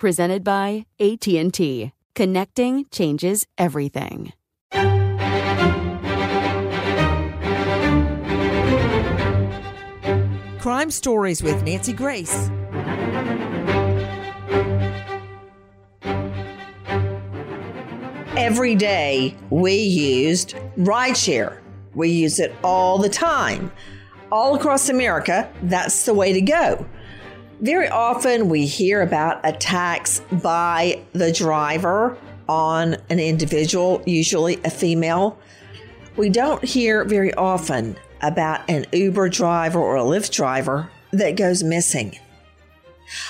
presented by AT&T. Connecting changes everything. Crime Stories with Nancy Grace. Every day we used rideshare. We use it all the time. All across America, that's the way to go. Very often we hear about attacks by the driver on an individual, usually a female. We don't hear very often about an Uber driver or a Lyft driver that goes missing.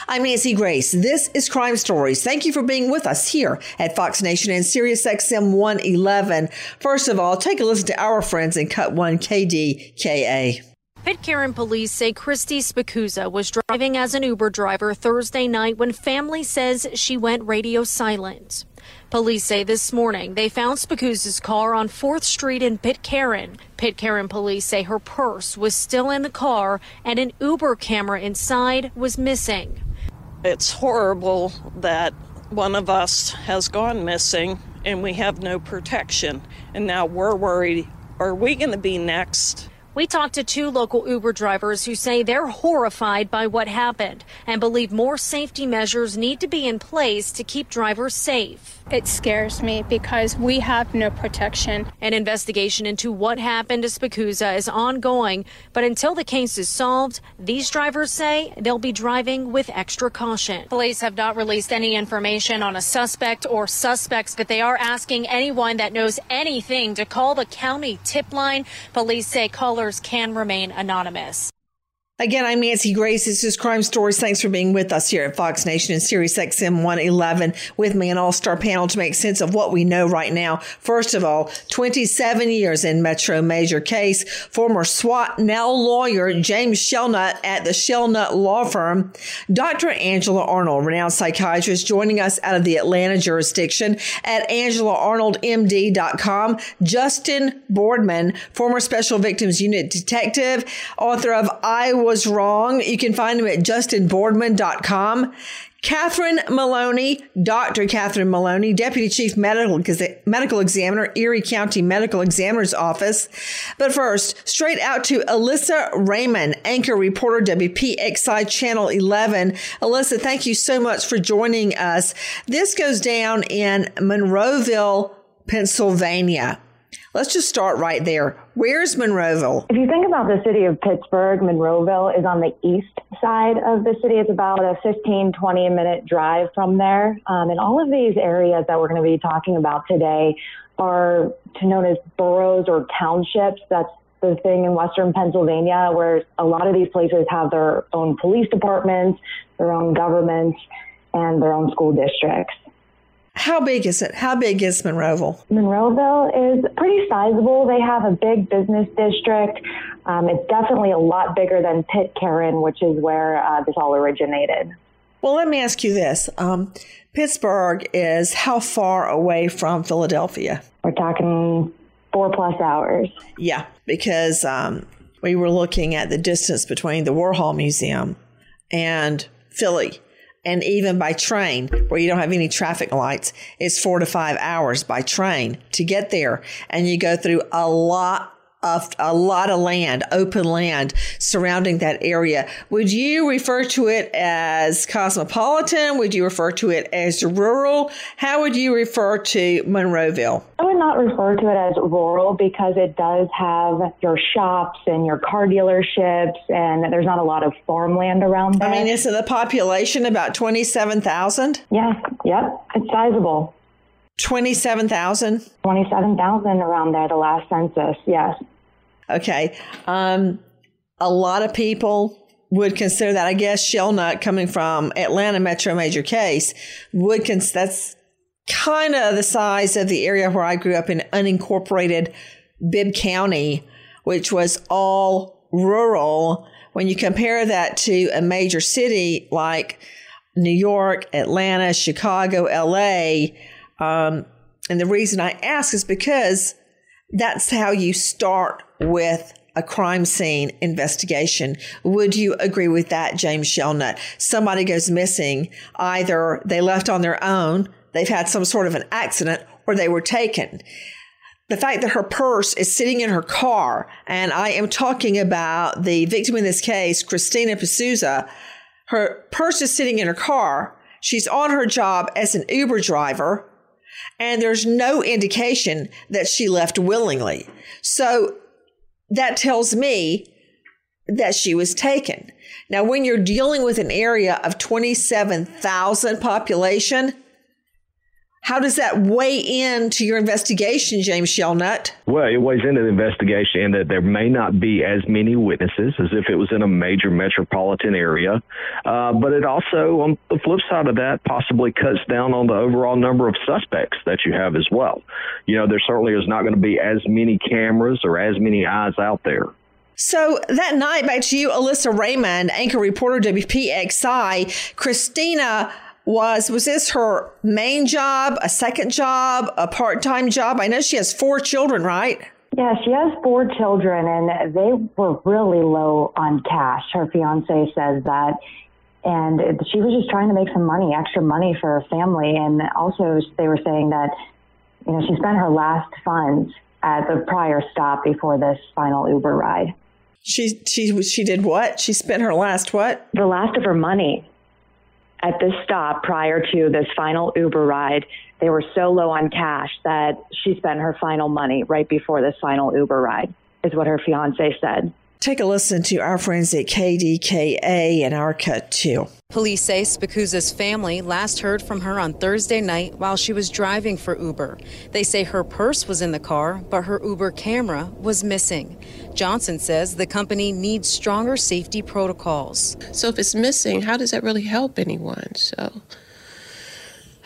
I'm Nancy Grace. This is Crime Stories. Thank you for being with us here at Fox Nation and Sirius XM 111. First of all, take a listen to our friends in Cut 1 KDKA. Pitcairn police say Christy Spicuzza was driving as an Uber driver Thursday night when family says she went radio silent. Police say this morning they found Spicuzza's car on 4th Street in Pitcairn. Pitcairn police say her purse was still in the car and an Uber camera inside was missing. It's horrible that one of us has gone missing and we have no protection. And now we're worried are we going to be next? We talked to two local Uber drivers who say they're horrified by what happened and believe more safety measures need to be in place to keep drivers safe. It scares me because we have no protection. An investigation into what happened to Spicuzza is ongoing, but until the case is solved, these drivers say they'll be driving with extra caution. Police have not released any information on a suspect or suspects, but they are asking anyone that knows anything to call the county tip line. Police say callers can remain anonymous. Again, I'm Nancy Grace. This is Crime Stories. Thanks for being with us here at Fox Nation and Sirius XM 111 with me, an all-star panel to make sense of what we know right now. First of all, 27 years in Metro Major case. Former SWAT, now lawyer James Shelnut at the Shelnut Law Firm. Dr. Angela Arnold, renowned psychiatrist, joining us out of the Atlanta jurisdiction at AngelaArnoldMD.com. Justin Boardman, former Special Victims Unit detective, author of I Was wrong. You can find him at justinboardman.com. Catherine Maloney, Dr. Catherine Maloney, Deputy Chief Medical, Medical Examiner, Erie County Medical Examiner's Office. But first, straight out to Alyssa Raymond, anchor reporter, WPXI Channel 11. Alyssa, thank you so much for joining us. This goes down in Monroeville, Pennsylvania. Let's just start right there. Where's Monroeville? If you think about the city of Pittsburgh, Monroeville is on the east side of the city. It's about a 15, 20 minute drive from there. Um, and all of these areas that we're going to be talking about today are known as boroughs or townships. That's the thing in Western Pennsylvania where a lot of these places have their own police departments, their own governments, and their own school districts. How big is it? How big is Monroeville? Monroeville is pretty sizable. They have a big business district. Um, it's definitely a lot bigger than Pitcairn, which is where uh, this all originated. Well, let me ask you this. Um, Pittsburgh is how far away from Philadelphia? We're talking four plus hours. Yeah, because um, we were looking at the distance between the Warhol Museum and Philly and even by train where you don't have any traffic lights it's four to five hours by train to get there. And you go through a lot of a lot of land, open land surrounding that area. Would you refer to it as cosmopolitan? Would you refer to it as rural? How would you refer to Monroeville? I would not refer to it as rural because it does have your shops and your car dealerships, and there's not a lot of farmland around there. I mean, isn't the population about 27,000? Yes, yep, it's sizable. 27,000? 27,000 around there, the last census, yes. Okay. Um, a lot of people would consider that, I guess, Shelnut coming from Atlanta Metro Major Case would consider that's kind of the size of the area where I grew up in unincorporated Bibb County, which was all rural. When you compare that to a major city like New York, Atlanta, Chicago, LA, um, and the reason I ask is because that's how you start with a crime scene investigation. Would you agree with that, James Shelnut? Somebody goes missing. Either they left on their own, they've had some sort of an accident, or they were taken. The fact that her purse is sitting in her car, and I am talking about the victim in this case, Christina Spicuzza, her purse is sitting in her car. She's on her job as an Uber driver and there's no indication that she left willingly. So that tells me that she was taken. Now, when you're dealing with an area of 27,000 population, how does that weigh into your investigation, James Shelnut? Well, it weighs into the investigation in that there may not be as many witnesses as if it was in a major metropolitan area. Uh, but it also, on the flip side of that, possibly cuts down on the overall number of suspects that you have as well. You know, there certainly is not going to be as many cameras or as many eyes out there. So that night, back to you, Alyssa Raymond, anchor reporter WPXI, Christina was was this her main job, a second job, a part-time job? I know she has four children, right? Yeah, she has four children and they were really low on cash. Her fiance says that and she was just trying to make some money, extra money for her family and also they were saying that you know, she spent her last funds at the prior stop before this final Uber ride. She she she did what? She spent her last what? The last of her money at this stop prior to this final Uber ride, they were so low on cash that she spent her final money right before this final Uber ride, is what her fiance said. Take a listen to our friends at KDKA and our cut too. Police say Spicuzza's family last heard from her on Thursday night while she was driving for Uber. They say her purse was in the car, but her Uber camera was missing. Johnson says the company needs stronger safety protocols. So if it's missing, how does that really help anyone? So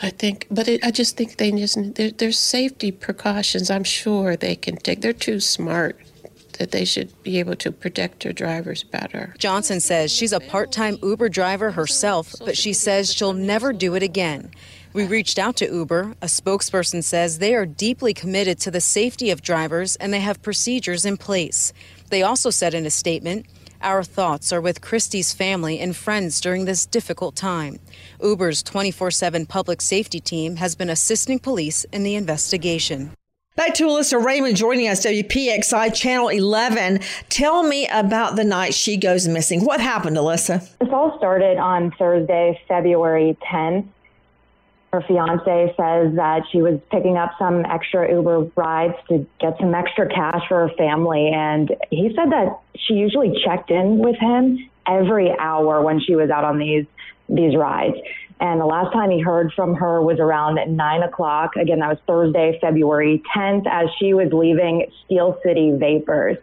I think, but it, I just think they just there, there's safety precautions. I'm sure they can take. They're too smart that they should be able to protect their drivers better. Johnson says she's a part time Uber driver herself, but she says she'll never do it again. We reached out to Uber. A spokesperson says they are deeply committed to the safety of drivers and they have procedures in place. They also said in a statement, Our thoughts are with Christy's family and friends during this difficult time. Uber's 24 7 public safety team has been assisting police in the investigation. Back to Alyssa Raymond joining us, WPXI Channel 11. Tell me about the night she goes missing. What happened, Alyssa? This all started on Thursday, February 10th. Her fiance says that she was picking up some extra Uber rides to get some extra cash for her family. And he said that she usually checked in with him every hour when she was out on these these rides. And the last time he heard from her was around nine o'clock. Again, that was Thursday, February 10th, as she was leaving Steel City Vapors.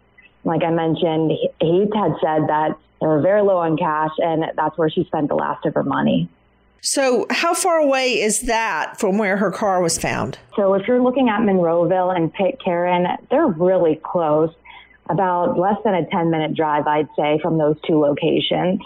Like I mentioned, he had said that they were very low on cash, and that's where she spent the last of her money. So, how far away is that from where her car was found? So, if you're looking at Monroeville and Pitcairn, they're really close, about less than a 10 minute drive, I'd say, from those two locations.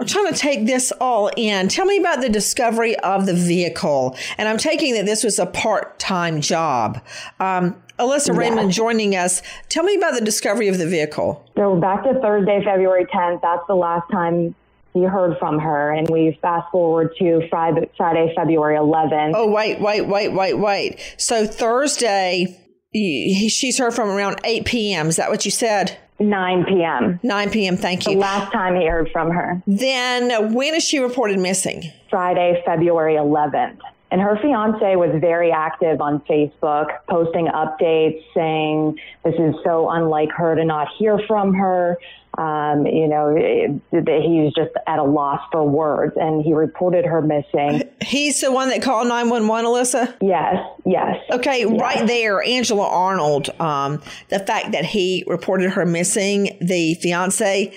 I'm trying to take this all in. Tell me about the discovery of the vehicle. And I'm taking that this was a part time job. Um, Alyssa yes. Raymond joining us. Tell me about the discovery of the vehicle. So, back to Thursday, February 10th. That's the last time you heard from her. And we fast forward to Friday, Friday, February 11th. Oh, wait, wait, wait, wait, wait. So, Thursday, she's heard from around 8 p.m. Is that what you said? 9 p.m. 9 p.m. Thank you. The last time he heard from her. Then when is she reported missing? Friday, February 11th. And her fiance was very active on Facebook, posting updates saying this is so unlike her to not hear from her. Um, you know, that was just at a loss for words, and he reported her missing. He's the one that called nine one one, Alyssa. Yes, yes. Okay, yes. right there, Angela Arnold. Um, the fact that he reported her missing, the fiance,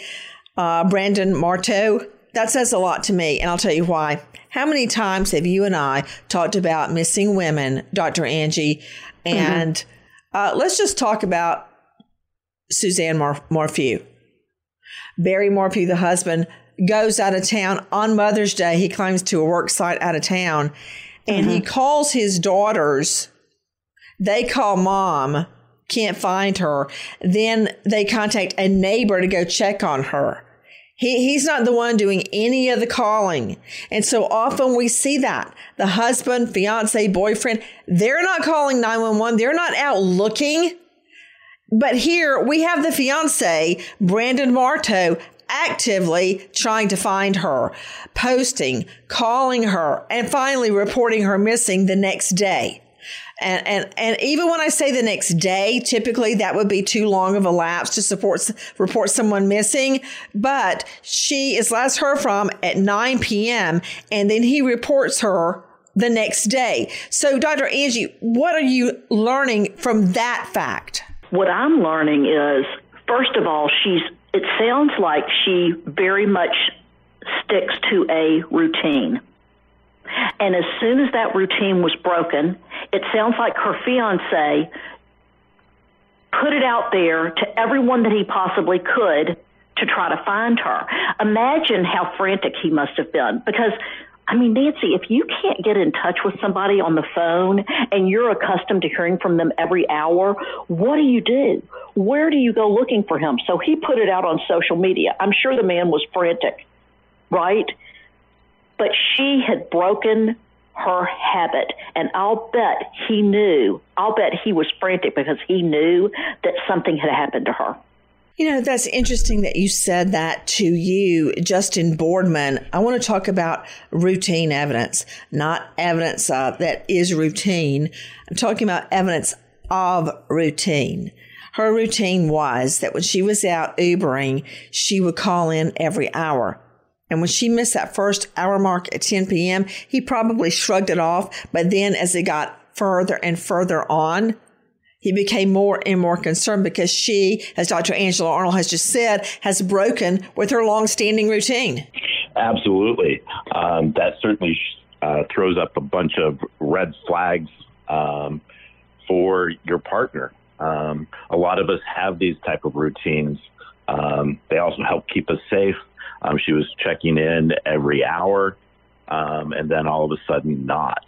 uh, Brandon Marteau, that says a lot to me, and I'll tell you why. How many times have you and I talked about missing women, Dr. Angie? Mm-hmm. And mm-hmm. uh, let's just talk about Suzanne Mor- Morphew. Barry Morphew, the husband, goes out of town on Mother's Day. He claims to a work site out of town. And mm-hmm. he calls his daughters. They call mom, can't find her. Then they contact a neighbor to go check on her. He, he's not the one doing any of the calling. And so often we see that the husband, fiance, boyfriend, they're not calling 911. They're not out looking. But here we have the fiance, Brandon Marteau, actively trying to find her, posting, calling her, and finally reporting her missing the next day. And, and, and even when I say the next day, typically that would be too long of a lapse to support, report someone missing. But she is last heard from at 9 p.m. and then he reports her the next day. So, Dr. Angie, what are you learning from that fact? What I'm learning is, first of all, she's, it sounds like she very much sticks to a routine. And as soon as that routine was broken, it sounds like her fiance put it out there to everyone that he possibly could to try to find her. Imagine how frantic he must have been because I mean, Nancy, if you can't get in touch with somebody on the phone and you're accustomed to hearing from them every hour, what do you do? Where do you go looking for him? So he put it out on social media. I'm sure the man was frantic, right? But she had broken her habit. And I'll bet he knew, I'll bet he was frantic because he knew that something had happened to her. You know, that's interesting that you said that to you, Justin Boardman. I want to talk about routine evidence, not evidence uh, that is routine. I'm talking about evidence of routine. Her routine was that when she was out Ubering, she would call in every hour. And when she missed that first hour mark at 10 p.m., he probably shrugged it off. But then as it got further and further on, he became more and more concerned because she, as Dr. Angela Arnold has just said, has broken with her long-standing routine. Absolutely. Um, that certainly uh, throws up a bunch of red flags um, for your partner. Um, a lot of us have these type of routines. Um, they also help keep us safe. Um, she was checking in every hour, um, and then all of a sudden, not.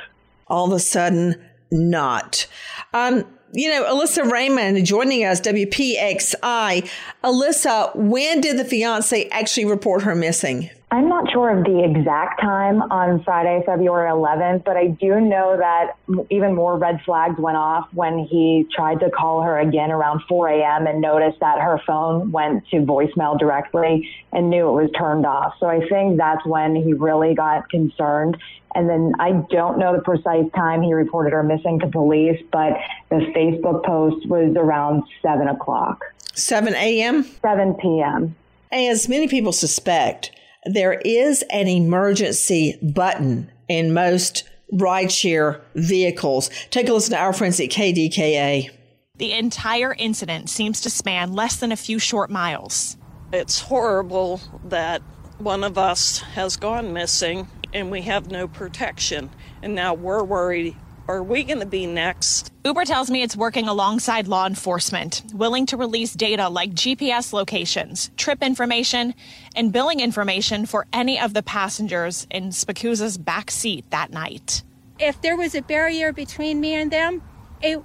All of a sudden, not. Um, you know, Alyssa Raymond joining us, WPXI. Alyssa, when did the fiance actually report her missing? I'm not sure of the exact time on Friday, February 11th, but I do know that even more red flags went off when he tried to call her again around 4 a.m. and noticed that her phone went to voicemail directly and knew it was turned off. So I think that's when he really got concerned. And then I don't know the precise time he reported her missing to police, but the Facebook post was around 7 o'clock. 7 a.m.? 7 p.m. As many people suspect, there is an emergency button in most rideshare vehicles. Take a listen to our friends at KDKA. The entire incident seems to span less than a few short miles. It's horrible that one of us has gone missing and we have no protection. And now we're worried are we going to be next? Uber tells me it's working alongside law enforcement, willing to release data like GPS locations, trip information, and billing information for any of the passengers in Spicuzza's back seat that night. If there was a barrier between me and them, it,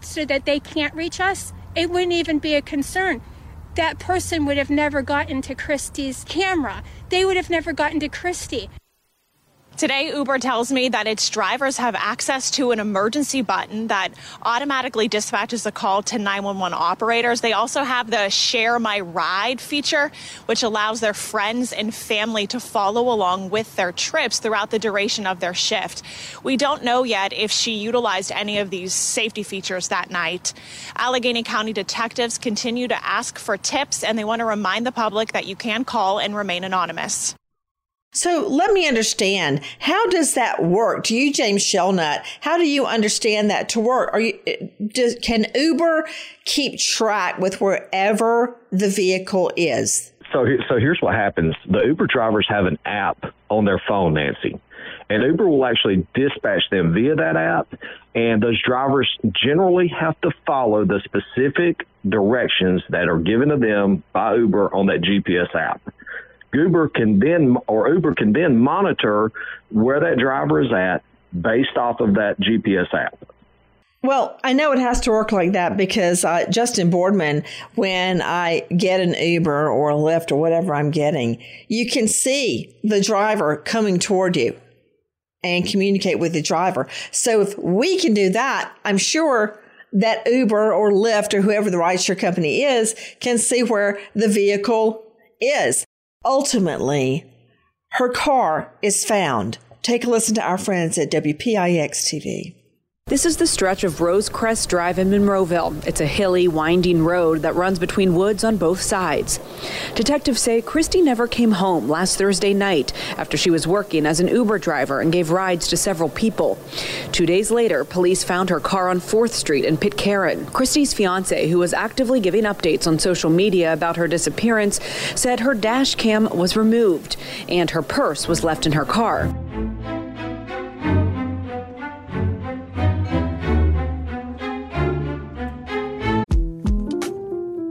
so that they can't reach us, it wouldn't even be a concern. That person would have never gotten to Christy's camera. They would have never gotten to Christy. Today, Uber tells me that its drivers have access to an emergency button that automatically dispatches a call to 911 operators. They also have the Share My Ride feature, which allows their friends and family to follow along with their trips throughout the duration of their shift. We don't know yet if she utilized any of these safety features that night. Allegheny County detectives continue to ask for tips, and they want to remind the public that you can call and remain anonymous. So let me understand. How does that work? To you, James Shelnut, how do you understand that to work? Are you, does, can Uber keep track with wherever the vehicle is? So, so here's what happens. The Uber drivers have an app on their phone, Nancy. And Uber will actually dispatch them via that app. And those drivers generally have to follow the specific directions that are given to them by Uber on that GPS app. Uber can then or Uber can then monitor where that driver is at based off of that GPS app. Well, I know it has to work like that because uh, Justin Boardman, when I get an Uber or a Lyft or whatever I'm getting, you can see the driver coming toward you and communicate with the driver. So if we can do that, I'm sure that Uber or Lyft or whoever the rideshare company is can see where the vehicle is. Ultimately, her car is found. Take a listen to our friends at WPXI TV. This is the stretch of Rosecrest Drive in Monroeville. It's a hilly, winding road that runs between woods on both sides. Detectives say Christy never came home last Thursday night after she was working as an Uber driver and gave rides to several people. Two days later, police found her car on 4th Street in Pitcairn. Christy's fiance, who was actively giving updates on social media about her disappearance, said her dash cam was removed and her purse was left in her car.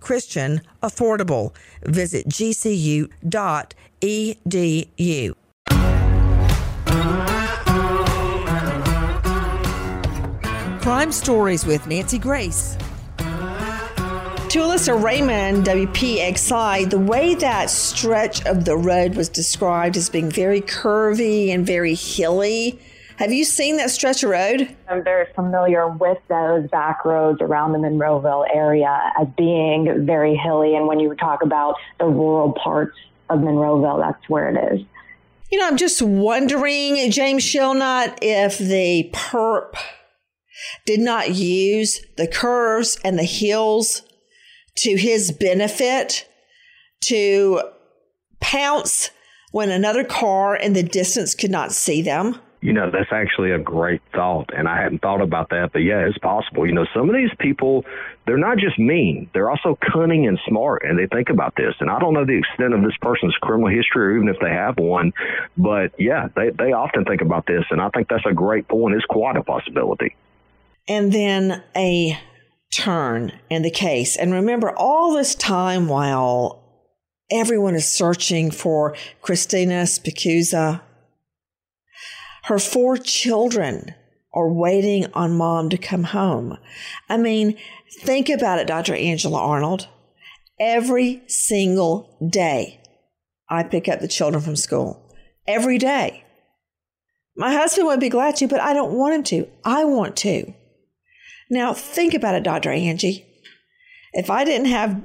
Christian, affordable. Visit gcu.edu. Crime Stories with Nancy Grace. To Alyssa Raymond, WPXI, the way that stretch of the road was described as being very curvy and very hilly. Have you seen that stretch of road? I'm very familiar with those back roads around the Monroeville area as being very hilly. And when you talk about the rural parts of Monroeville, that's where it is. You know, I'm just wondering, James Shelnut, if the perp did not use the curves and the hills to his benefit to pounce when another car in the distance could not see them. You know, that's actually a great thought. And I hadn't thought about that, but yeah, it's possible. You know, some of these people, they're not just mean, they're also cunning and smart, and they think about this. And I don't know the extent of this person's criminal history or even if they have one, but yeah, they, they often think about this. And I think that's a great point. It's quite a possibility. And then a turn in the case. And remember, all this time while everyone is searching for Christina Spicuzza, her four children are waiting on mom to come home. I mean, think about it, Dr. Angela Arnold. Every single day, I pick up the children from school. Every day. My husband would be glad to, but I don't want him to. I want to. Now, think about it, Dr. Angie. If I didn't have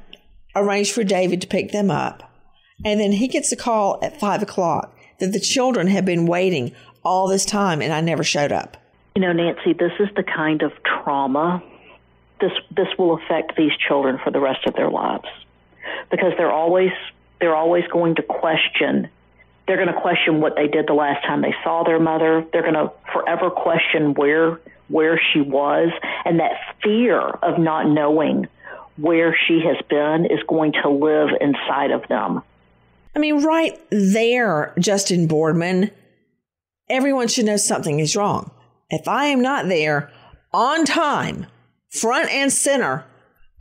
arranged for David to pick them up, and then he gets a call at five o'clock that the children have been waiting all this time and I never showed up. You know, Nancy, this is the kind of trauma this this will affect these children for the rest of their lives. Because they're always they're always going to question they're going to question what they did the last time they saw their mother. They're going to forever question where where she was. And that fear of not knowing where she has been is going to live inside of them. I mean right there Justin Boardman everyone should know something is wrong. If I am not there on time, front and center,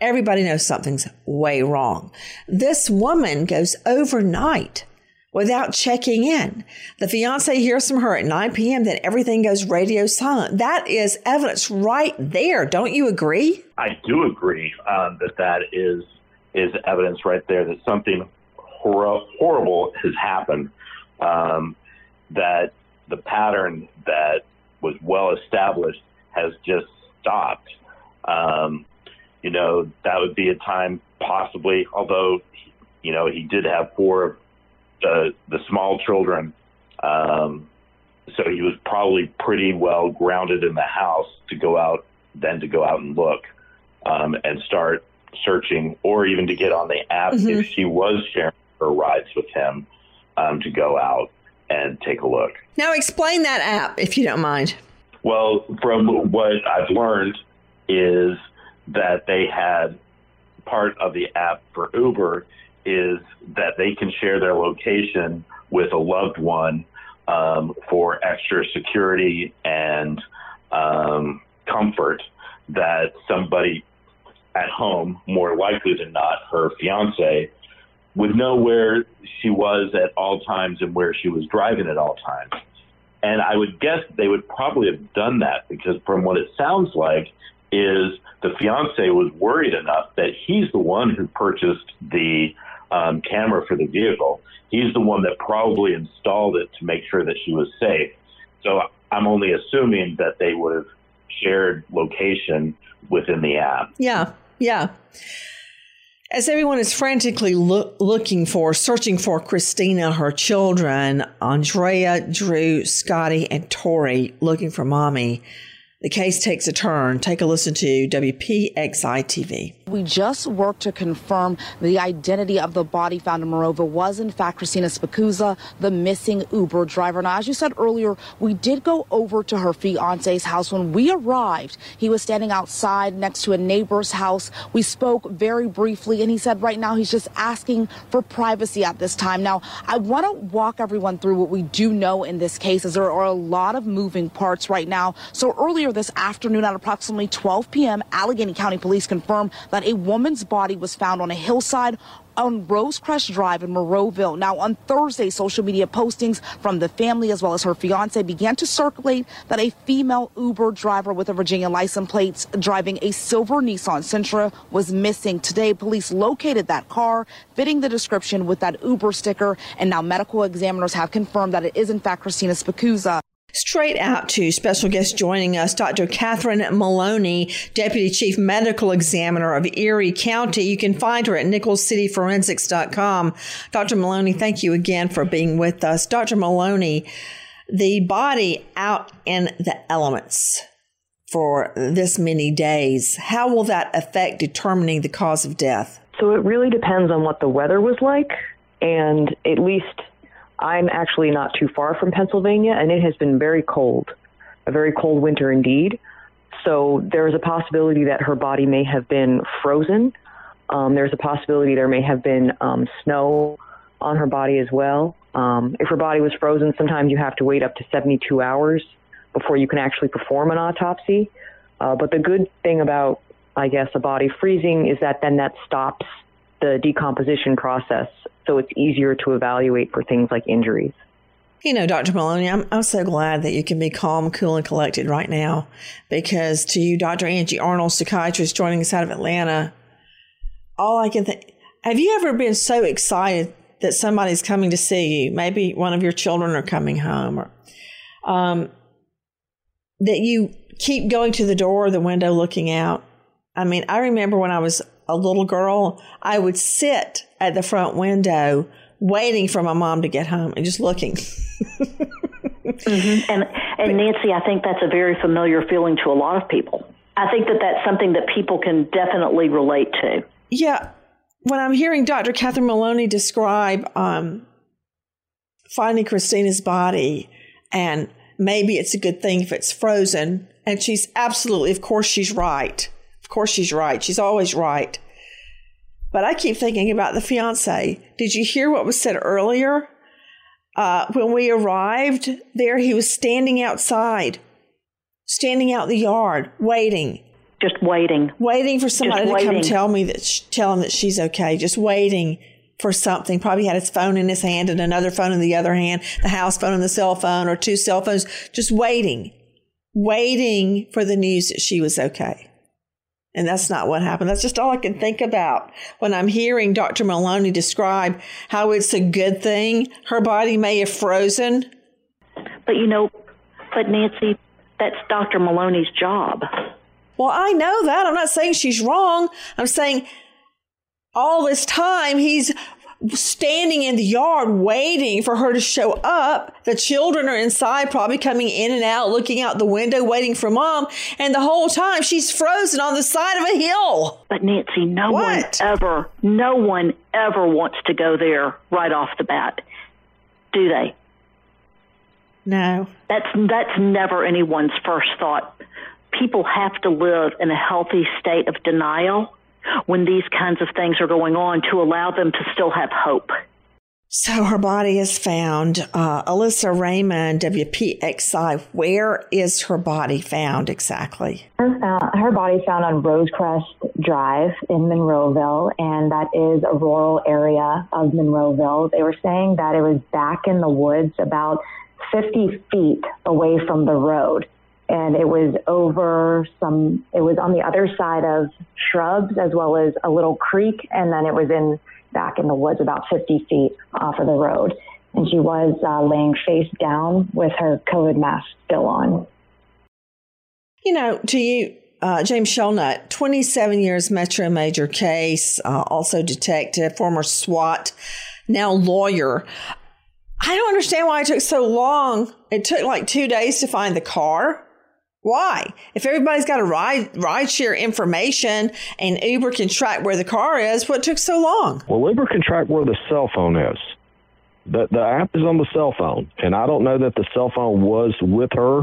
everybody knows something's way wrong. This woman goes overnight without checking in. The fiance hears from her at 9 p.m. that everything goes radio silent. That is evidence right there. Don't you agree? I do agree um, that that is is evidence right there that something hor- horrible has happened. Um, that the pattern that was well established has just stopped. Um, you know, that would be a time possibly, although, you know, he did have four of the, the small children. Um, so he was probably pretty well grounded in the house to go out, then to go out and look um, and start searching, or even to get on the app mm-hmm. if she was sharing her rides with him um, to go out and take a look. Now, explain that app if you don't mind. Well, from what I've learned is that they had part of the app for Uber is that they can share their location with a loved one um, for extra security and um, comfort that somebody at home, more likely than not, her fiance, would know where she was at all times and where she was driving at all times. And I would guess they would probably have done that because from what it sounds like is the fiance was worried enough that he's the one who purchased the um, camera for the vehicle. He's the one that probably installed it to make sure that she was safe. So I'm only assuming that they would have shared location within the app. Yeah, yeah. As everyone is frantically lo- looking for, searching for Christina, her children, Andrea, Drew, Scotty, and Tori, looking for mommy, the case takes a turn. Take a listen to WPXI TV. We just worked to confirm the identity of the body found in Monroeville was in fact Christina Spicuzza, the missing Uber driver. Now, as you said earlier, we did go over to her fiance's house. When we arrived, he was standing outside next to a neighbor's house. We spoke very briefly, and he said right now he's just asking for privacy at this time. Now, I want to walk everyone through what we do know in this case, as there are a lot of moving parts right now. So earlier this afternoon at approximately 12 p.m., Allegheny County Police confirmed that a woman's body was found on a hillside on Rosecrest Drive in Monroeville. Now, on Thursday, social media postings from the family as well as her fiance began to circulate that a female Uber driver with a Virginia license plate driving a silver Nissan Sentra was missing. Today, police located that car, fitting the description with that Uber sticker, and now medical examiners have confirmed that it is in fact Christina Spicuzza straight out to special guest joining us, Dr. Catherine Maloney, Deputy Chief Medical Examiner of Erie County. You can find her at nicholscityforensics.com. Dr. Maloney, thank you again for being with us. Dr. Maloney, the body out in the elements for this many days, how will that affect determining the cause of death? So it really depends on what the weather was like. And at least I'm actually not too far from Pennsylvania, and it has been very cold, a very cold winter indeed. So there's a possibility that her body may have been frozen. Um, there's a possibility there may have been um, snow on her body as well. Um, if her body was frozen, sometimes you have to wait up to 72 hours before you can actually perform an autopsy. Uh, but the good thing about, I guess, a body freezing is that then that stops the decomposition process so it's easier to evaluate for things like injuries. You know, Dr. Maloney, I'm, I'm so glad that you can be calm, cool, and collected right now because to you, Dr. Angie Arnold, psychiatrist joining us out of Atlanta, all I can think, have you ever been so excited that somebody's coming to see you? Maybe one of your children are coming home or, um, that you keep going to the door or the window looking out. I mean, I remember when I was a little girl, I would sit at the front window waiting for my mom to get home and just looking. mm-hmm. And and Nancy, I think that's a very familiar feeling to a lot of people. I think that that's something that people can definitely relate to. Yeah, when I'm hearing Dr. Catherine Maloney describe um, finding Christina's body, and maybe it's a good thing if it's frozen, and she's absolutely, of course, she's right. Of course, she's right. She's always right. But I keep thinking about the fiance. Did you hear what was said earlier? Uh, when we arrived there, he was standing outside, standing out in the yard, waiting. Just waiting. Waiting for somebody waiting. to come tell me that, sh- tell him that she's okay. Just waiting for something. Probably had his phone in his hand and another phone in the other hand, the house phone and the cell phone, or two cell phones. Just waiting, waiting for the news that she was okay. And that's not what happened. That's just all I can think about when I'm hearing Dr. Maloney describe how it's a good thing her body may have frozen. But you know, but Nancy, that's Dr. Maloney's job. Well, I know that. I'm not saying she's wrong. I'm saying all this time he's standing in the yard waiting for her to show up. The children are inside, probably coming in and out, looking out the window, waiting for mom. And the whole time she's frozen on the side of a hill. But Nancy, no What? one ever, no one ever wants to go there right off the bat, do they? No. That's that's never anyone's first thought. People have to live in a healthy state of denial when these kinds of things are going on to allow them to still have hope. So her body is found. Uh, Alyssa Raymond, WPXI, where is her body found exactly? Her, found, her body found on Rosecrest Drive in Monroeville, and that is a rural area of Monroeville. They were saying that it was back in the woods about 50 feet away from the road. And it was over some, it was on the other side of shrubs as well as a little creek. And then it was in back in the woods about 50 feet off of the road. And she was uh, laying face down with her COVID mask still on. You know, to you, uh, James Shelnut, 27 years Metro Major case, uh, also detective, former SWAT, now lawyer. I don't understand why it took so long. It took like two days to find the car. Why? If everybody's got a ride ride share information and Uber can track where the car is, what took so long? Well, Uber can track where the cell phone is. The the app is on the cell phone, and I don't know that the cell phone was with her,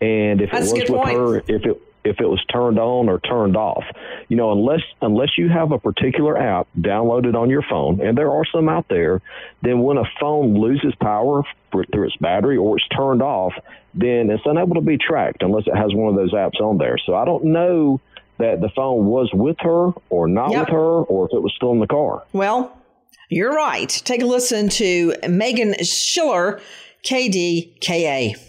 and if That's it was with point. her, if it if it was turned on or turned off. You know, unless unless you have a particular app downloaded on your phone, and there are some out there, then when a phone loses power for, through its battery or it's turned off, then it's unable to be tracked unless it has one of those apps on there. So I don't know that the phone was with her or not Yep. with her, or if it was still in the car. Well, you're right. Take a listen to Megan Schiller, KDKA.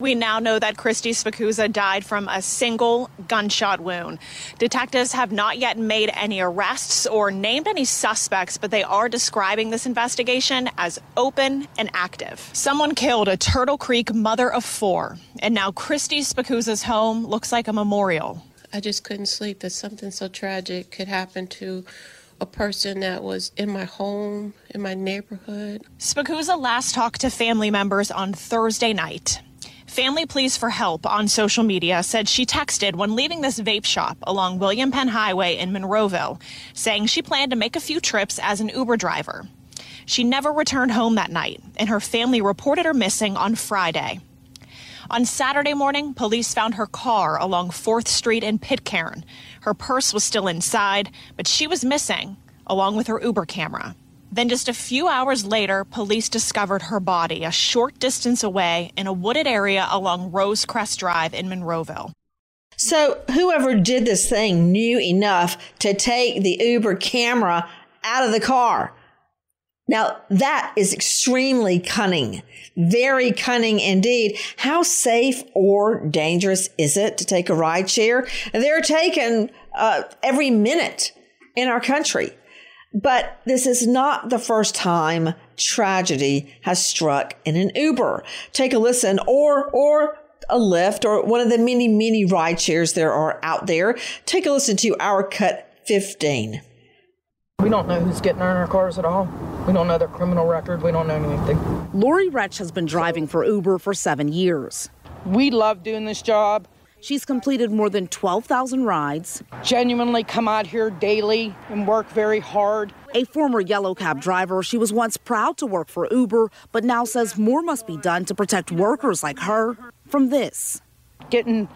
We now know that Christy Spicuzza died from a single gunshot wound. Detectives have not yet made any arrests or named any suspects, but they are describing this investigation as open and active. Someone killed a Turtle Creek mother of four, and now Christy Spicuzza's home looks like a memorial. I just couldn't sleep that something so tragic could happen to a person that was in my home, in my neighborhood. Spicuzza last talked to family members on Thursday night. Family Pleas for Help on social media said she texted when leaving this vape shop along William Penn Highway in Monroeville, saying she planned to make a few trips as an Uber driver. She never returned home that night, and her family reported her missing on Friday. On Saturday morning, police found her car along 4th Street in Pitcairn. Her purse was still inside, but she was missing, along with her Uber camera. Then, just a few hours later, police discovered her body a short distance away in a wooded area along Rosecrest Drive in Monroeville. So, whoever did this thing knew enough to take the Uber camera out of the car. Now, that is extremely cunning. Very cunning indeed. How safe or dangerous is it to take a ride share? They're taken uh, every minute in our country. But this is not the first time tragedy has struck in an Uber. Take a listen or, or a Lyft or one of the many, many ride shares there are out there. Take a listen to our cut 15. We don't know who's getting in our cars at all. We don't know their criminal record. We don't know anything. Lori Retch has been driving for Uber for seven years. We love doing this job. She's completed more than 12,000 rides. Genuinely come out here daily and work very hard. A former yellow cab driver, she was once proud to work for Uber, but now says more must be done to protect workers like her from this. Getting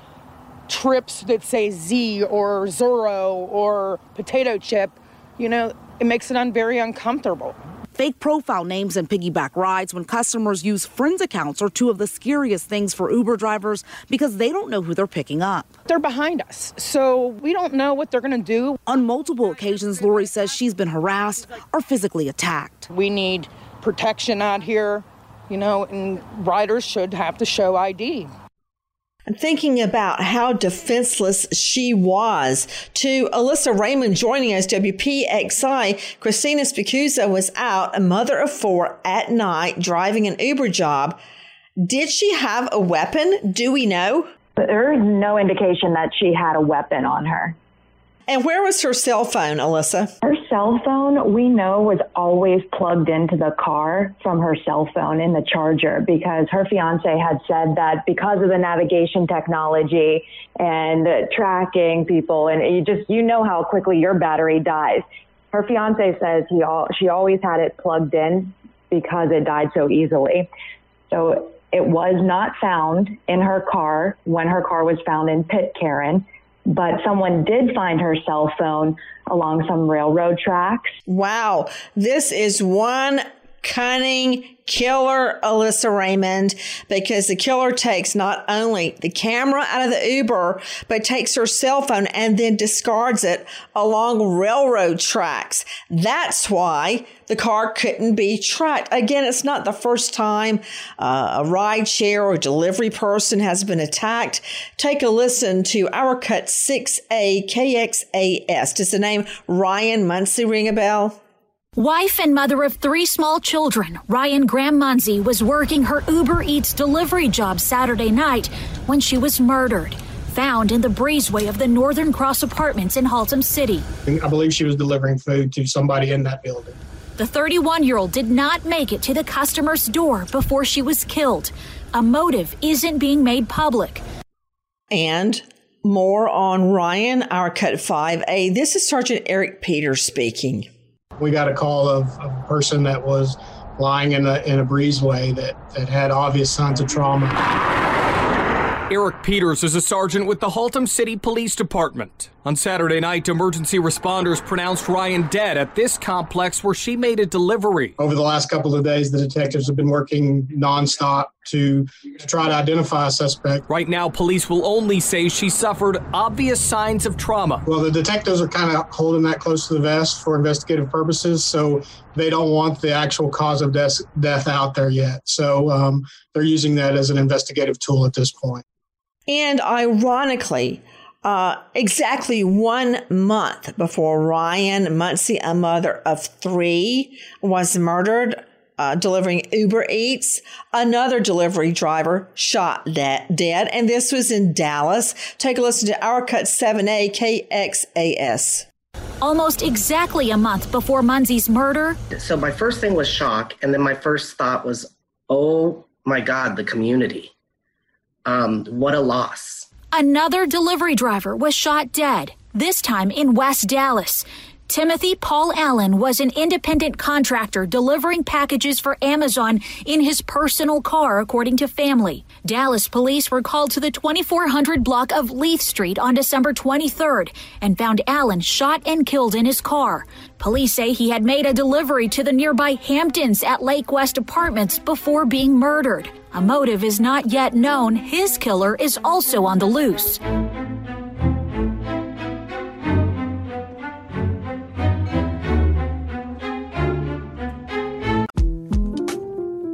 trips that say Z or Zorro or potato chip, you know, it makes it un- very uncomfortable. Fake profile names and piggyback rides when customers use friends accounts are two of the scariest things for Uber drivers because they don't know who they're picking up. They're behind us, so we don't know what they're going to do. On multiple occasions, Lori says she's been harassed or physically attacked. We need protection out here, you know, and riders should have to show ID. And thinking about how defenseless she was. To Alyssa Raymond joining us, WPXI, Christina Spicuzza was out, a mother of four, at night driving an Uber job. Did she have a weapon? Do we know? There is no indication that she had a weapon on her. And where was her cell phone, Alyssa? Her cell phone, we know, was always plugged into the car from her cell phone in the charger because her fiance had said that because of the navigation technology and tracking people, and you just, you know how quickly your battery dies. Her fiance says he all, she always had it plugged in because it died so easily. So it was not found in her car when her car was found in Pitcairn but someone did find her cell phone along some railroad tracks. Wow. This is one cunning killer Alyssa Raymond because the killer takes not only the camera out of the Uber, but takes her cell phone and then discards it along railroad tracks. That's why the car couldn't be tracked. Again, it's not the first time uh, a ride share or delivery person has been attacked. Take a listen to our cut 6A KXAS. Does the name Ryan Muncie ring a bell? Wife and mother of three small children, Ryan Graham Muncie was working her Uber Eats delivery job Saturday night when she was murdered, found in the breezeway of the Northern Cross Apartments in Haltom City. I believe she was delivering food to somebody in that building. The 31 year old did not make it to the customer's door before she was killed. A motive isn't being made public. And more on Ryan, our cut 5A. This is Sergeant Eric Peters speaking. We got a call of, of a person that was lying in a, in a breezeway that, that had obvious signs of trauma. Eric Peters is a sergeant with the Haltom City Police Department. On Saturday night, emergency responders pronounced Ryan dead at this complex where she made a delivery. Over the last couple of days, the detectives have been working nonstop to, to try to identify a suspect. Right now, police will only say she suffered obvious signs of trauma. Well, the detectives are kind of holding that close to the vest for investigative purposes, so they don't want the actual cause of death, death out there yet. So um, they're using that as an investigative tool at this point. And ironically, uh, exactly one month before Ryan Muncie, a mother of three, was murdered uh, delivering Uber Eats, another delivery driver shot de- dead, and this was in Dallas. Take a listen to our cut 7A KXAS. Almost exactly a month before Muncie's murder. So my first thing was shock, and then my first thought was, oh my God, the community. Um, what a loss. Another delivery driver was shot dead, this time in West Dallas. Timothy Paul Allen was an independent contractor delivering packages for Amazon in his personal car, according to family. Dallas police were called to the 2400 block of Leith Street on December 23rd and found Allen shot and killed in his car. Police say he had made a delivery to the nearby Hamptons at Lake West Apartments before being murdered. A motive is not yet known. His killer is also on the loose.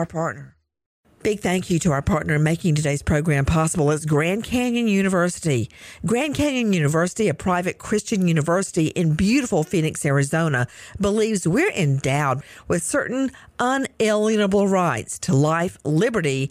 our partner. Big thank you to our partner in making today's program possible is Grand Canyon University. Grand Canyon University, a private Christian university in beautiful Phoenix, Arizona, believes we're endowed with certain unalienable rights to life, liberty,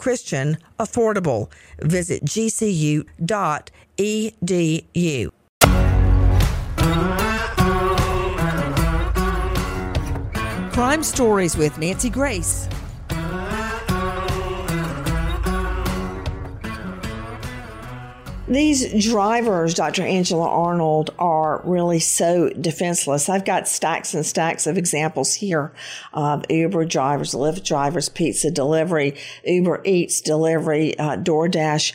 Christian, affordable. Visit gcu.edu. Crime Stories with Nancy Grace. These drivers, Dr. Angela Arnold, are really so defenseless. I've got stacks and stacks of examples here of Uber drivers, Lyft drivers, pizza delivery, Uber Eats delivery, uh, DoorDash.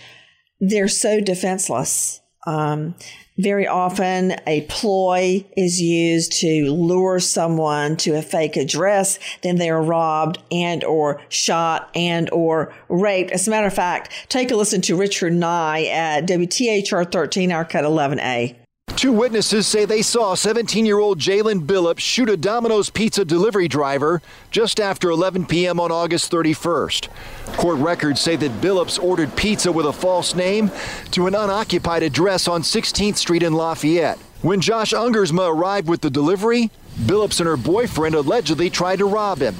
They're so defenseless. Um, very often a ploy is used to lure someone to a fake address, then they are robbed and or shot and or raped. As a matter of fact, take a listen to Richard Nye at WTHR 13, our cut 11A. Two witnesses say they saw 17 year old Jalen Billups shoot a Domino's pizza delivery driver just after 11 p.m. on August 31st. Court records say that Billups ordered pizza with a false name to an unoccupied address on 16th Street in Lafayette. When Josh Ungersma arrived with the delivery, Billups and her boyfriend allegedly tried to rob him.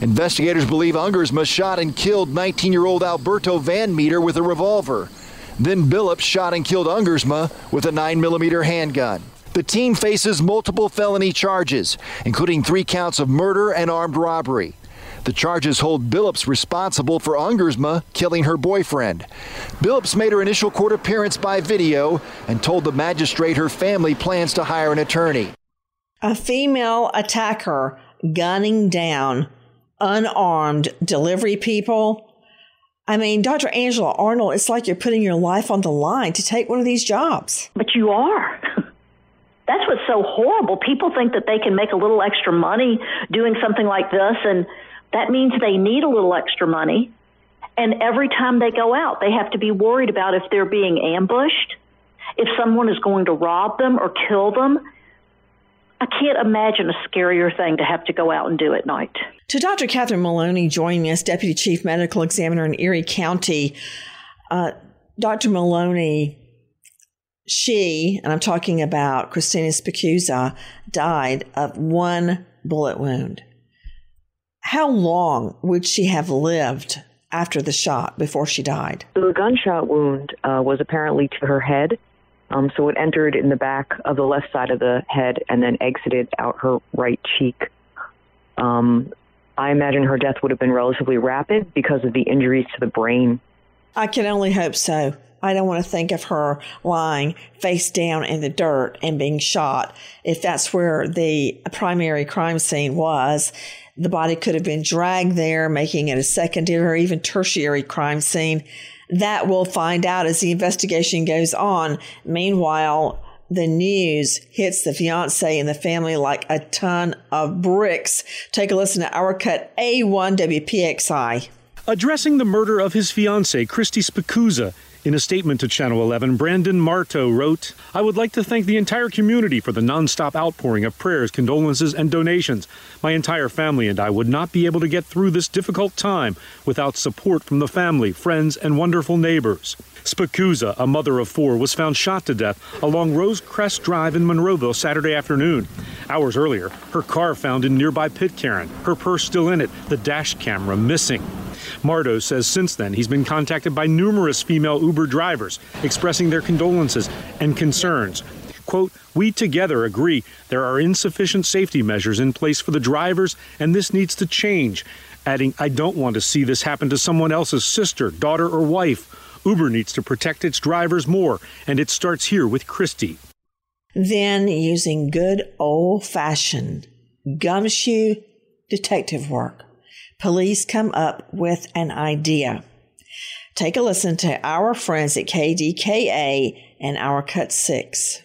Investigators believe Ungersma shot and killed 19 year old Alberto Van Meter with a revolver. Then Billups shot and killed Ungersma with a 9mm handgun. The team faces multiple felony charges, including three counts of murder and armed robbery. The charges hold Billups responsible for Ungersma killing her boyfriend. Billups made her initial court appearance by video and told the magistrate her family plans to hire an attorney. A female attacker gunning down unarmed delivery people I mean, Dr. Angela Arnold, it's like you're putting your life on the line to take one of these jobs. But you are. That's what's so horrible. People think that they can make a little extra money doing something like this, and that means they need a little extra money. And every time they go out, they have to be worried about if they're being ambushed, if someone is going to rob them or kill them. I can't imagine a scarier thing to have to go out and do at night. To Dr. Catherine Maloney joining us, Deputy Chief Medical Examiner in Erie County. Uh, Dr. Maloney, she, and I'm talking about Christina Spicuzza, died of one bullet wound. How long would she have lived after the shot before she died? The gunshot wound uh, was apparently to her head Um, so it entered in the back of the left side of the head and then exited out her right cheek. Um, I imagine her death would have been relatively rapid because of the injuries to the brain. I can only hope so. I don't want to think of her lying face down in the dirt and being shot. If that's where the primary crime scene was, the body could have been dragged there, making it a secondary or even tertiary crime scene. That we'll find out as the investigation goes on. Meanwhile, the news hits the fiance and the family like a ton of bricks. Take a listen to our cut A1 WPXI. Addressing the murder of his fiancee, Christy Spicuzza, in a statement to Channel 11, Brandon Marto wrote, I would like to thank the entire community for the nonstop outpouring of prayers, condolences, and donations. My entire family and I would not be able to get through this difficult time without support from the family, friends, and wonderful neighbors. Spicuzza, a mother of four, was found shot to death along Rose Crest Drive in Monroeville Saturday afternoon. Hours earlier, her car found in nearby Pitcairn, her purse still in it, the dash camera missing. Marto says since then he's been contacted by numerous female Uber drivers expressing their condolences and concerns. Quote, we together agree there are insufficient safety measures in place for the drivers and this needs to change. Adding, I don't want to see this happen to someone else's sister, daughter, or wife. Uber needs to protect its drivers more, and it starts here with Christy. Then, using good old fashioned gumshoe detective work, police come up with an idea. Take a listen to our friends at KDKA and our Cut 6.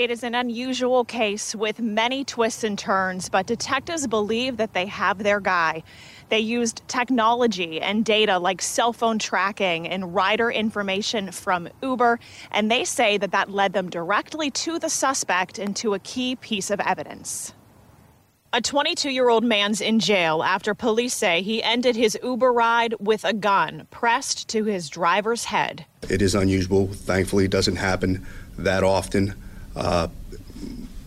It is an unusual case with many twists and turns, but detectives believe that they have their guy. They used technology and data like cell phone tracking and rider information from Uber, and they say that that led them directly to the suspect and to a key piece of evidence. A 22 year old man's in jail after police say he ended his Uber ride with a gun pressed to his driver's head. It is unusual. Thankfully, it doesn't happen that often. Uh,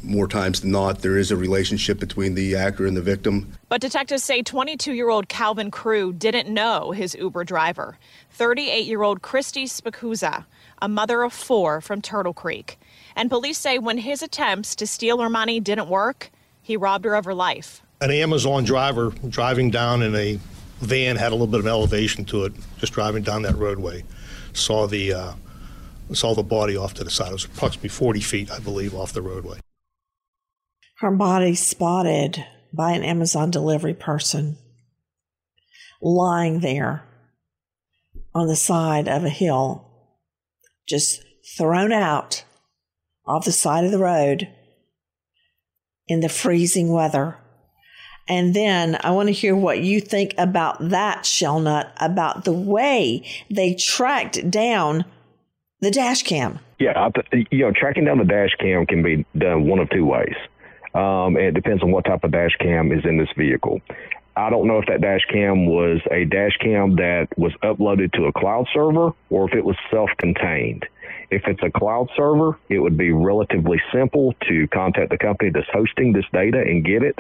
more times than not, there is a relationship between the actor and the victim. But detectives say 22 year old Calvin Crew didn't know his Uber driver, 38 year old Christy Spicuzza, a mother of four from Turtle Creek. And police say when his attempts to steal her money didn't work, he robbed her of her life. An Amazon driver driving down in a van had a little bit of elevation to it, just driving down that roadway. Saw the uh, saw the body off to the side. It was approximately 40 feet, I believe, off the roadway. Her body spotted by an Amazon delivery person lying there on the side of a hill, just thrown out off the side of the road in the freezing weather. And then I want to hear what you think about that, Shelnut, about the way they tracked down the dash cam. Yeah, you know, tracking down the dash cam can be done one of two ways. Um, it depends on what type of dash cam is in this vehicle. I don't know if that dash cam was a dash cam that was uploaded to a cloud server or if it was self contained. If it's a cloud server, it would be relatively simple to contact the company that's hosting this data and get it.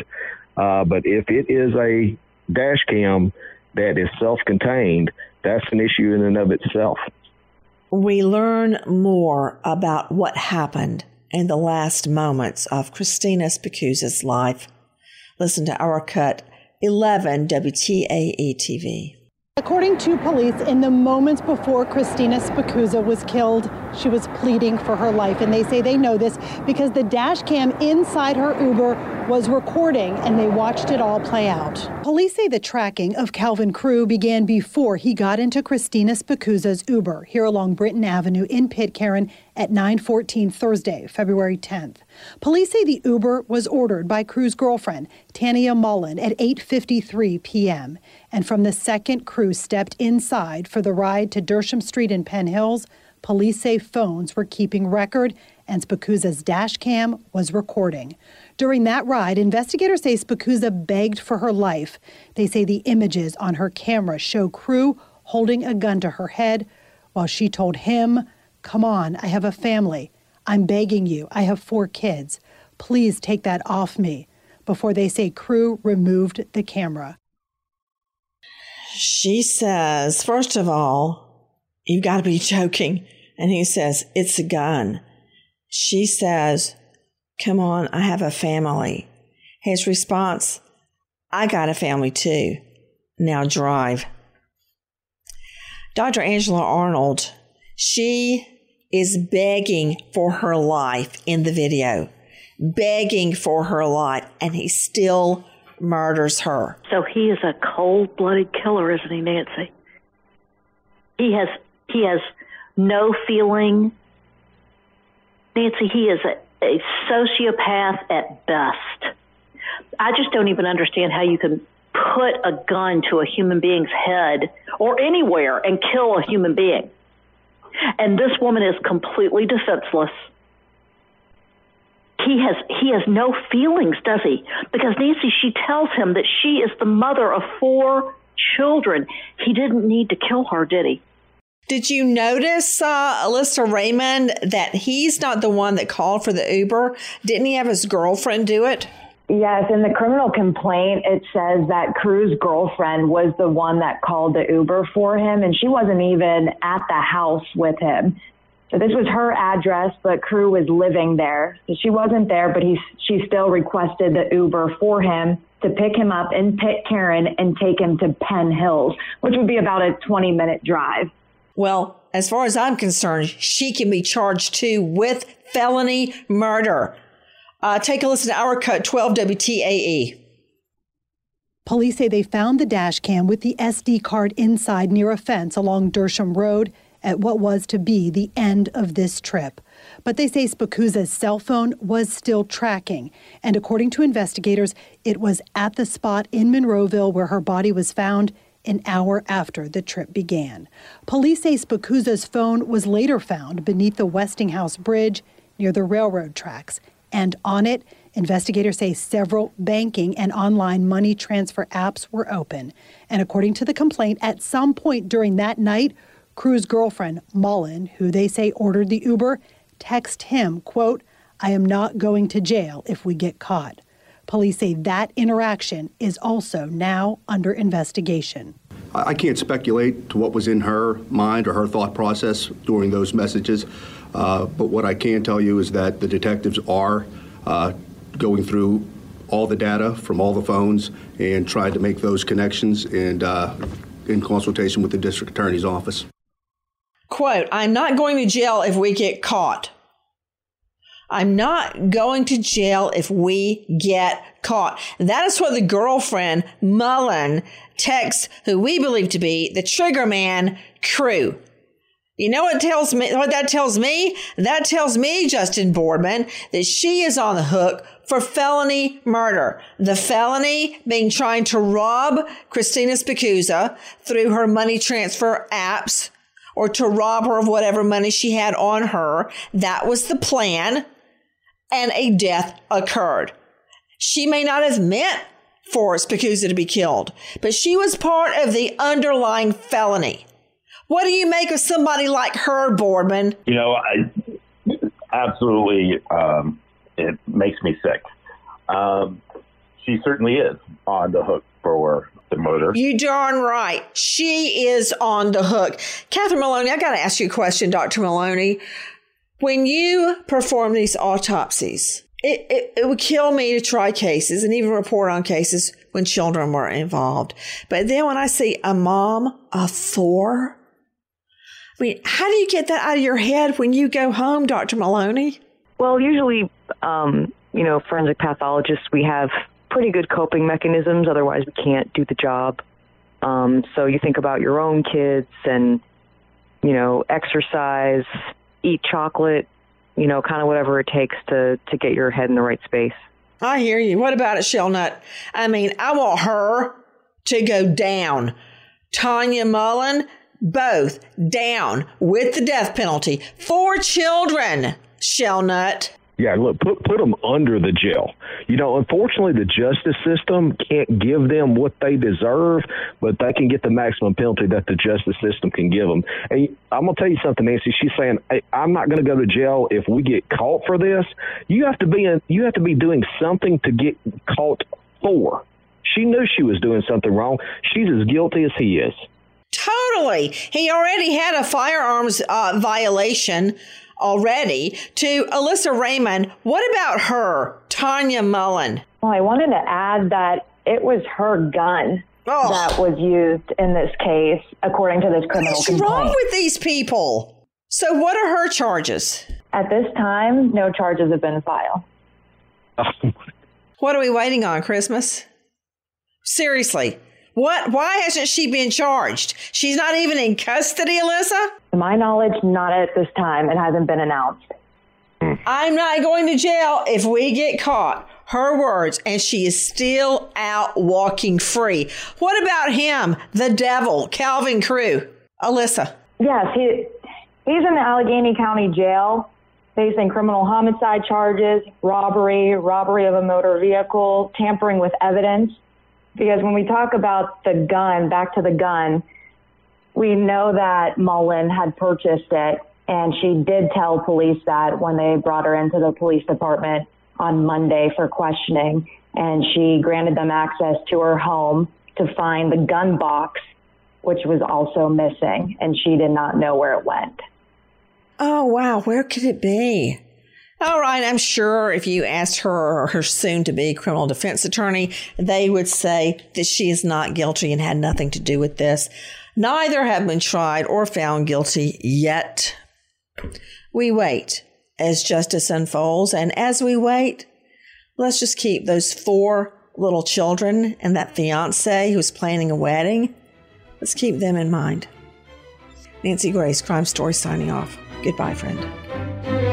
Uh, but if it is a dash cam that is self contained, that's an issue in and of itself. We learn more about what happened in the last moments of Christina Spicuzza's life. Listen to our cut 11 WTAE TV. According to police, in the moments before Christina Spicuzza was killed, she was pleading for her life. And they say they know this because the dash cam inside her Uber was recording and they watched it all play out. Police say the tracking of Calvin Crew began before he got into Christina Spicuzza's Uber here along Britton Avenue in Pitcairn at 9:14 Thursday, February 10th. Police say the Uber was ordered by Crew's girlfriend, Tania Mullen, at 8:53 p.m. And from the second Crew stepped inside for the ride to Dersham Street in Penn Hills, police say phones were keeping record and Spicuzza's dash cam was recording. During that ride, investigators say Spicuzza begged for her life. They say the images on her camera show Crew holding a gun to her head while she told him, Come on, I have a family. I'm begging you. I have four kids. Please take that off me. Before they say Crew removed the camera. She says, first of all, you've got to be joking. And he says, it's a gun. She says, Come on, I have a family. His response, I got a family too. Now drive. Dr. Angela Arnold, she is begging for her life in the video, begging for her life, and he still murders her. So he is a cold blooded killer, isn't he, Nancy? He has he has no feeling. Nancy, he is a, a sociopath at best. I just don't even understand how you can put a gun to a human being's head or anywhere and kill a human being. And this woman is completely defenseless. He has he has no feelings, does he? Because Nancy, she tells him that she is the mother of four children. He didn't need to kill her, did he? Did you notice, uh, Alyssa Raymond, that he's not the one that called for the Uber? Didn't he have his girlfriend do it? Yes, in the criminal complaint, it says that Crew's girlfriend was the one that called the Uber for him, and she wasn't even at the house with him. So this was her address, but Crew was living there. So she wasn't there, but he she still requested the Uber for him to pick him up in Karen and take him to Penn Hills, which would be about a 20 minute drive. Well, as far as I'm concerned, she can be charged too with felony murder. Uh, take a listen to our cut 12 WTAE. Police say they found the dash cam with the SD card inside near a fence along Dersham Road at what was to be the end of this trip. But they say Spicuzza's cell phone was still tracking. And according to investigators, it was at the spot in Monroeville where her body was found an hour after the trip began. Police say Spicuzza's phone was later found beneath the Westinghouse Bridge near the railroad tracks and on it, investigators say several banking and online money transfer apps were open. And according to the complaint, at some point during that night, Crew's girlfriend, Mullen, who they say ordered the Uber, text him, quote, I am not going to jail if we get caught. Police say that interaction is also now under investigation. I can't speculate to what was in her mind or her thought process during those messages. Uh, but what I can tell you is that the detectives are uh, going through all the data from all the phones and trying to make those connections and uh, in consultation with the district attorney's office. Quote, I'm not going to jail if we get caught. I'm not going to jail if we get caught. That is what the girlfriend, Mullen, texts who we believe to be the trigger man crew. You know what tells me what that tells me? That tells me, Justin Boardman, that she is on the hook for felony murder. The felony being trying to rob Christina Spicuzza through her money transfer apps or to rob her of whatever money she had on her. That was the plan. And a death occurred. She may not have meant for Spicuzza to be killed, but she was part of the underlying felony. What do you make of somebody like her, Boardman? You know, I, absolutely, um, it makes me sick. Um, she certainly is on the hook for the murder. You darn right. She is on the hook. Catherine Maloney, I got to ask you a question, Dr. Maloney. When you perform these autopsies, it, it, it, would kill me to try cases and even report on cases when children were involved. But then when I see a mom of four I mean, how do you get that out of your head when you go home, Dr. Maloney? Well, usually, um, you know, forensic pathologists, we have pretty good coping mechanisms. Otherwise, we can't do the job. Um, so you think about your own kids and, you know, exercise, eat chocolate, you know, kind of whatever it takes to, to get your head in the right space. I hear you. What about it, Shelnut? I mean, I want her to go down. Tanya Mullen, both down with the death penalty. Four children, Shelnut. Yeah, look, put put them under the jail. You know, unfortunately, the justice system can't give them what they deserve, but they can get the maximum penalty that the justice system can give them. And I'm gonna tell you something, Nancy. She's saying, hey, "I'm not gonna go to jail if we get caught for this." You have to be in, you have to be doing something to get caught for. She knew she was doing something wrong. She's as guilty as he is. Totally. He already had a firearms uh, violation already to Alyssa Raymond. What about her, Tanya Mullen? Well, I wanted to add that it was her gun oh. that was used in this case, according to this criminal What's complaint. wrong with these people? So, what are her charges? At this time, no charges have been filed. What are we waiting on, Christmas? Seriously. What why hasn't she been charged? She's not even in custody, Alyssa? To my knowledge, not at this time. It hasn't been announced. I'm not going to jail if we get caught. Her words, and she is still out walking free. What about him, the devil, Calvin Crew? Alyssa. Yes, he he's in the Allegheny County Jail facing criminal homicide charges, robbery, robbery of a motor vehicle, tampering with evidence. Because when we talk about the gun, back to the gun, we know that Mullen had purchased it and she did tell police that when they brought her into the police department on Monday for questioning. And she granted them access to her home to find the gun box, which was also missing. And she did not know where it went. Oh, wow. Where could it be? All right, I'm sure if you asked her or her soon to be criminal defense attorney, they would say that she is not guilty and had nothing to do with this. Neither have been tried or found guilty yet. We wait as justice unfolds, and as we wait, let's just keep those four little children and that fiance who's planning a wedding. Let's keep them in mind. Nancy Grace, Crime Story, signing off. Goodbye, friend.